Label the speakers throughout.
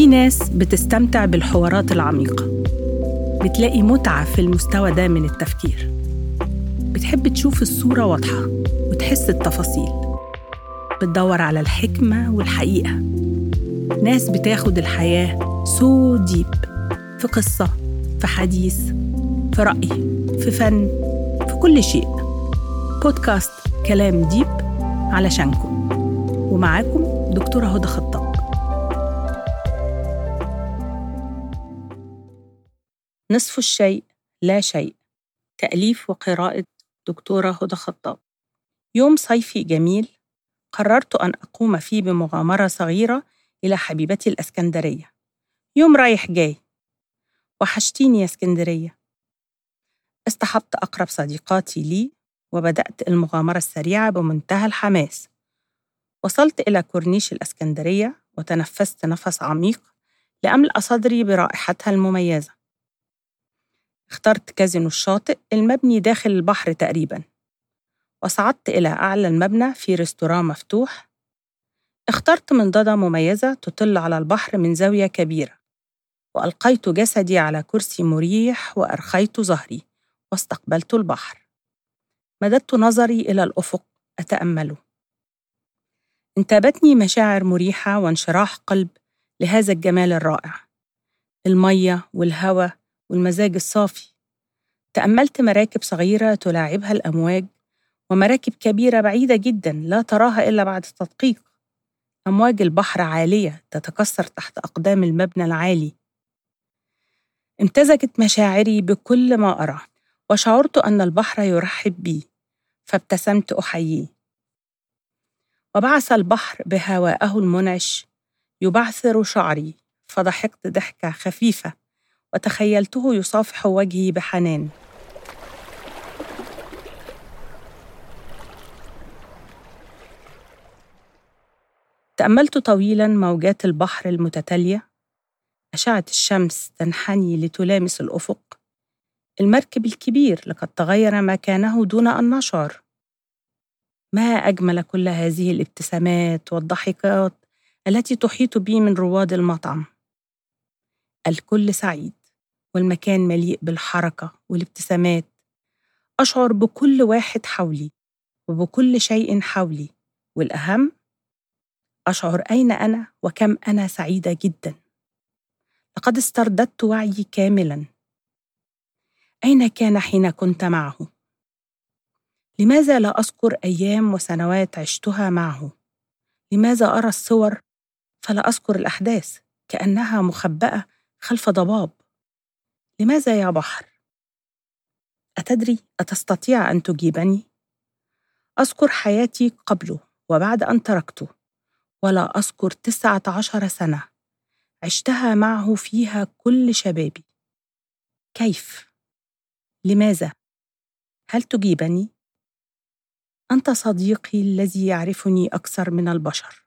Speaker 1: في ناس بتستمتع بالحوارات العميقة. بتلاقي متعة في المستوى ده من التفكير. بتحب تشوف الصورة واضحة وتحس التفاصيل. بتدور على الحكمة والحقيقة. ناس بتاخد الحياة so deep في قصة في حديث في رأي في فن في كل شيء. بودكاست كلام deep علشانكم. ومعاكم دكتورة هدى خطاب. نصف الشيء لا شيء. تأليف وقراءة دكتورة هدى خطاب. يوم صيفي جميل قررت أن أقوم فيه بمغامرة صغيرة إلى حبيبتي الأسكندرية. يوم رايح جاي وحشتيني يا إسكندرية. اصطحبت أقرب صديقاتي لي وبدأت المغامرة السريعة بمنتهى الحماس. وصلت إلى كورنيش الأسكندرية وتنفست نفس عميق لأملأ صدري برائحتها المميزة. اخترت كازينو الشاطئ المبني داخل البحر تقريبا. وصعدت إلى أعلى المبنى في restaurant مفتوح. اخترت منضدة مميزة تطل على البحر من زاوية كبيرة. وألقيت جسدي على كرسي مريح وأرخيت ظهري واستقبلت البحر. مددت نظري إلى الأفق أتأمله. انتابتني مشاعر مريحة وانشراح قلب لهذا الجمال الرائع. المية والهواء والمزاج الصافي. تأملت مراكب صغيرة تلاعبها الأمواج ومراكب كبيرة بعيدة جدا لا تراها إلا بعد التدقيق أمواج البحر عالية تتكسر تحت أقدام المبنى العالي. امتزجت مشاعري بكل ما أرى وشعرت أن البحر يرحب بي فابتسمت أحييه. وبعث البحر بهوائه المنعش يبعثر شعري فضحكت ضحكة خفيفة. وتخيلته يصافح وجهي بحنان. تأملت طويلا موجات البحر المتتالية. أشعة الشمس تنحني لتلامس الأفق. المركب الكبير لقد تغير مكانه دون أن نشعر. ما أجمل كل هذه الابتسامات والضحكات التي تحيط بي من رواد المطعم؟ الكل سعيد. والمكان مليء بالحركة والابتسامات أشعر بكل واحد حولي وبكل شيء حولي والأهم أشعر أين أنا وكم أنا سعيدة جدا لقد استرددت وعيي كاملا أين كان حين كنت معه؟ لماذا لا أذكر أيام وسنوات عشتها معه؟ لماذا أرى الصور فلا أذكر الأحداث كأنها مخبأة خلف ضباب؟ لماذا يا بحر؟ أتدري أتستطيع أن تجيبني؟ أذكر حياتي قبله وبعد أن تركته ولا أذكر تسعة عشر سنة عشتها معه فيها كل شبابي كيف؟ لماذا؟ هل تجيبني؟ أنت صديقي الذي يعرفني أكثر من البشر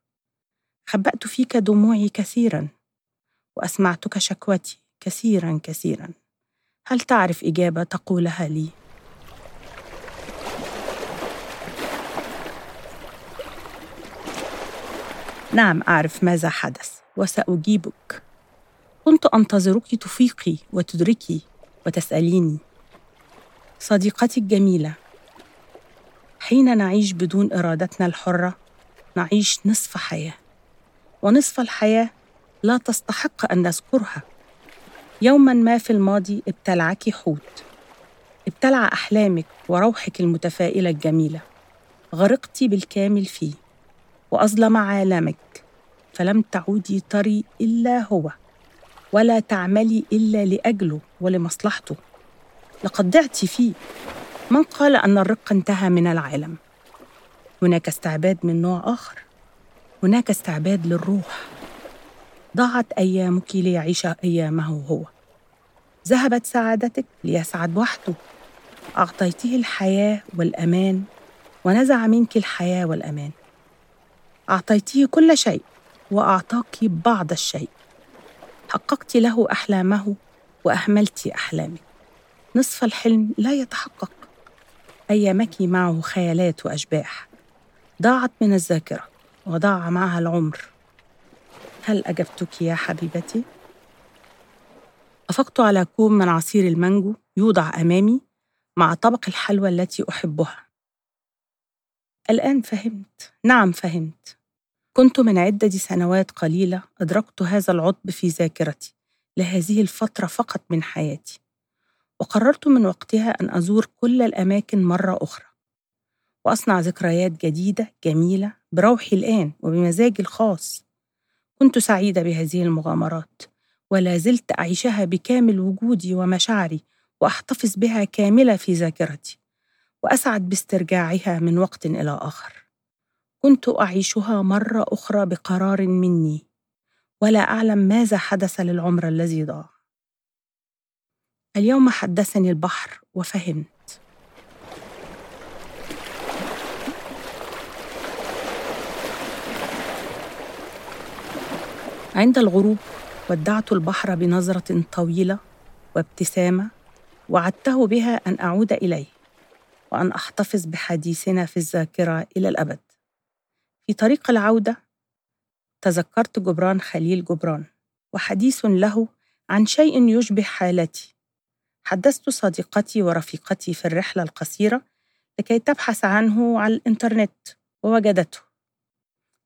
Speaker 1: خبأت فيك دموعي كثيرا وأسمعتك شكوتي كثيرا كثيرا هل تعرف إجابة تقولها لي؟ نعم أعرف ماذا حدث وسأجيبك. كنت أنتظرك تفيقي وتدركي وتسأليني. صديقتي الجميلة حين نعيش بدون إرادتنا الحرة نعيش نصف حياة. ونصف الحياة لا تستحق أن نذكرها. يوما ما في الماضي ابتلعك حوت. ابتلع أحلامك وروحك المتفائلة الجميلة. غرقت بالكامل فيه. وأظلم عالمك. فلم تعودي تري إلا هو. ولا تعملي إلا لأجله ولمصلحته. لقد ضعت فيه. من قال أن الرق انتهى من العالم؟ هناك استعباد من نوع آخر. هناك استعباد للروح. ضاعت أيامك ليعيش أيامه هو. ذهبت سعادتك ليسعد وحده. أعطيته الحياة والأمان ونزع منك الحياة والأمان. أعطيته كل شيء وأعطاك بعض الشيء. حققت له أحلامه وأهملت أحلامك نصف الحلم لا يتحقق. أيامك معه خيالات وأشباح. ضاعت من الذاكرة وضاع معها العمر. هل أجبتك يا حبيبتي؟ أفقت على كوب من عصير المانجو يوضع أمامي مع طبق الحلوى التي أحبها. الآن فهمت. نعم فهمت. كنت من عدة سنوات قليلة أدركت هذا العطب في ذاكرتي لهذه الفترة فقط من حياتي وقررت من وقتها أن أزور كل الأماكن مرة أخرى وأصنع ذكريات جديدة جميلة بروحي الآن وبمزاجي الخاص. كنت سعيدة بهذه المغامرات ولا زلت أعيشها بكامل وجودي ومشاعري وأحتفظ بها كاملة في ذاكرتي وأسعد باسترجاعها من وقت إلى آخر. كنت أعيشها مرة أخرى بقرار مني ولا أعلم ماذا حدث للعمر الذي ضاع. اليوم حدثني البحر وفهمت عند الغروب ودعت البحر بنظرة طويلة وابتسامة وعدته بها أن أعود إليه وأن أحتفظ بحديثنا في الذاكرة إلى الأبد. في طريق العودة تذكرت جبران خليل جبران وحديث له عن شيء يشبه حالتي. حدثت صديقتي ورفيقتي في الرحلة القصيرة لكي تبحث عنه على الإنترنت ووجدته.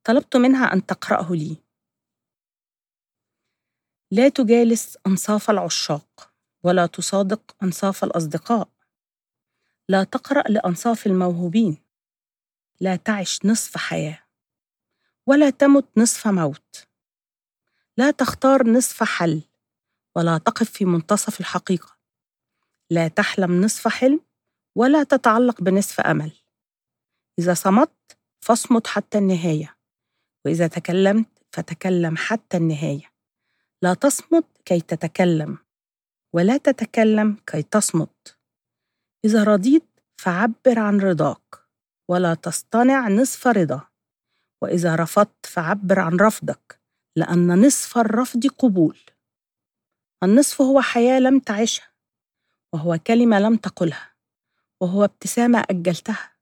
Speaker 1: طلبت منها أن تقرأه لي. لا تجالس أنصاف العشاق ولا تصادق أنصاف الأصدقاء. لا تقرأ لأنصاف الموهوبين. لا تعش نصف حياة ولا تمت نصف موت. لا تختار نصف حل ولا تقف في منتصف الحقيقة. لا تحلم نصف حلم ولا تتعلق بنصف أمل. إذا صمت فاصمت حتى النهاية وإذا تكلمت فتكلم حتى النهاية. لا تصمت كي تتكلم ولا تتكلم كي تصمت. إذا رضيت فعبر عن رضاك ولا تصطنع نصف رضا. وإذا رفضت فعبر عن رفضك لأن نصف الرفض قبول. النصف هو حياة لم تعشها وهو كلمة لم تقلها وهو ابتسامة أجلتها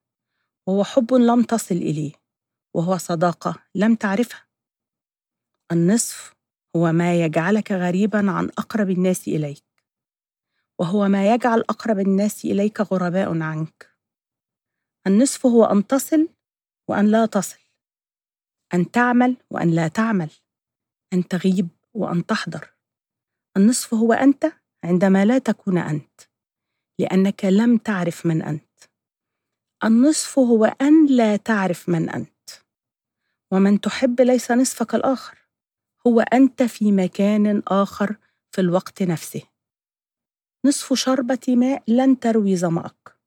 Speaker 1: وهو حب لم تصل إليه وهو صداقة لم تعرفها. النصف هو ما يجعلك غريبا عن أقرب الناس إليك. وهو ما يجعل أقرب الناس إليك غرباء عنك. النصف هو أن تصل وأن لا تصل. أن تعمل وأن لا تعمل. أن تغيب وأن تحضر. النصف هو أنت عندما لا تكون أنت لأنك لم تعرف من أنت. النصف هو أن لا تعرف من أنت. ومن تحب ليس نصفك الآخر. هو أنت في مكان آخر في الوقت نفسه. نصف شربة ماء لن تروي ظمأك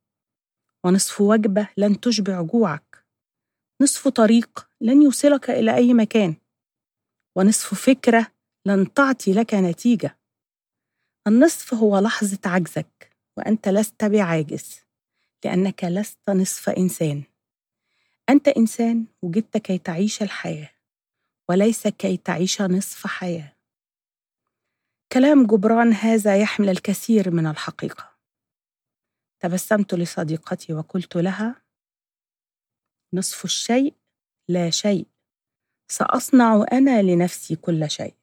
Speaker 1: ونصف وجبة لن تشبع جوعك نصف طريق لن يوصلك إلى أي مكان ونصف فكرة لن تعطي لك نتيجة. النصف هو لحظة عجزك وأنت لست بعاجز لأنك لست نصف إنسان. أنت إنسان وجدت كي تعيش الحياة. وليس كي تعيش نصف حياة. كلام جبران هذا يحمل الكثير من الحقيقة. تبسمت لصديقتي وقلت لها نصف الشيء لا شيء. سأصنع أنا لنفسي كل شيء.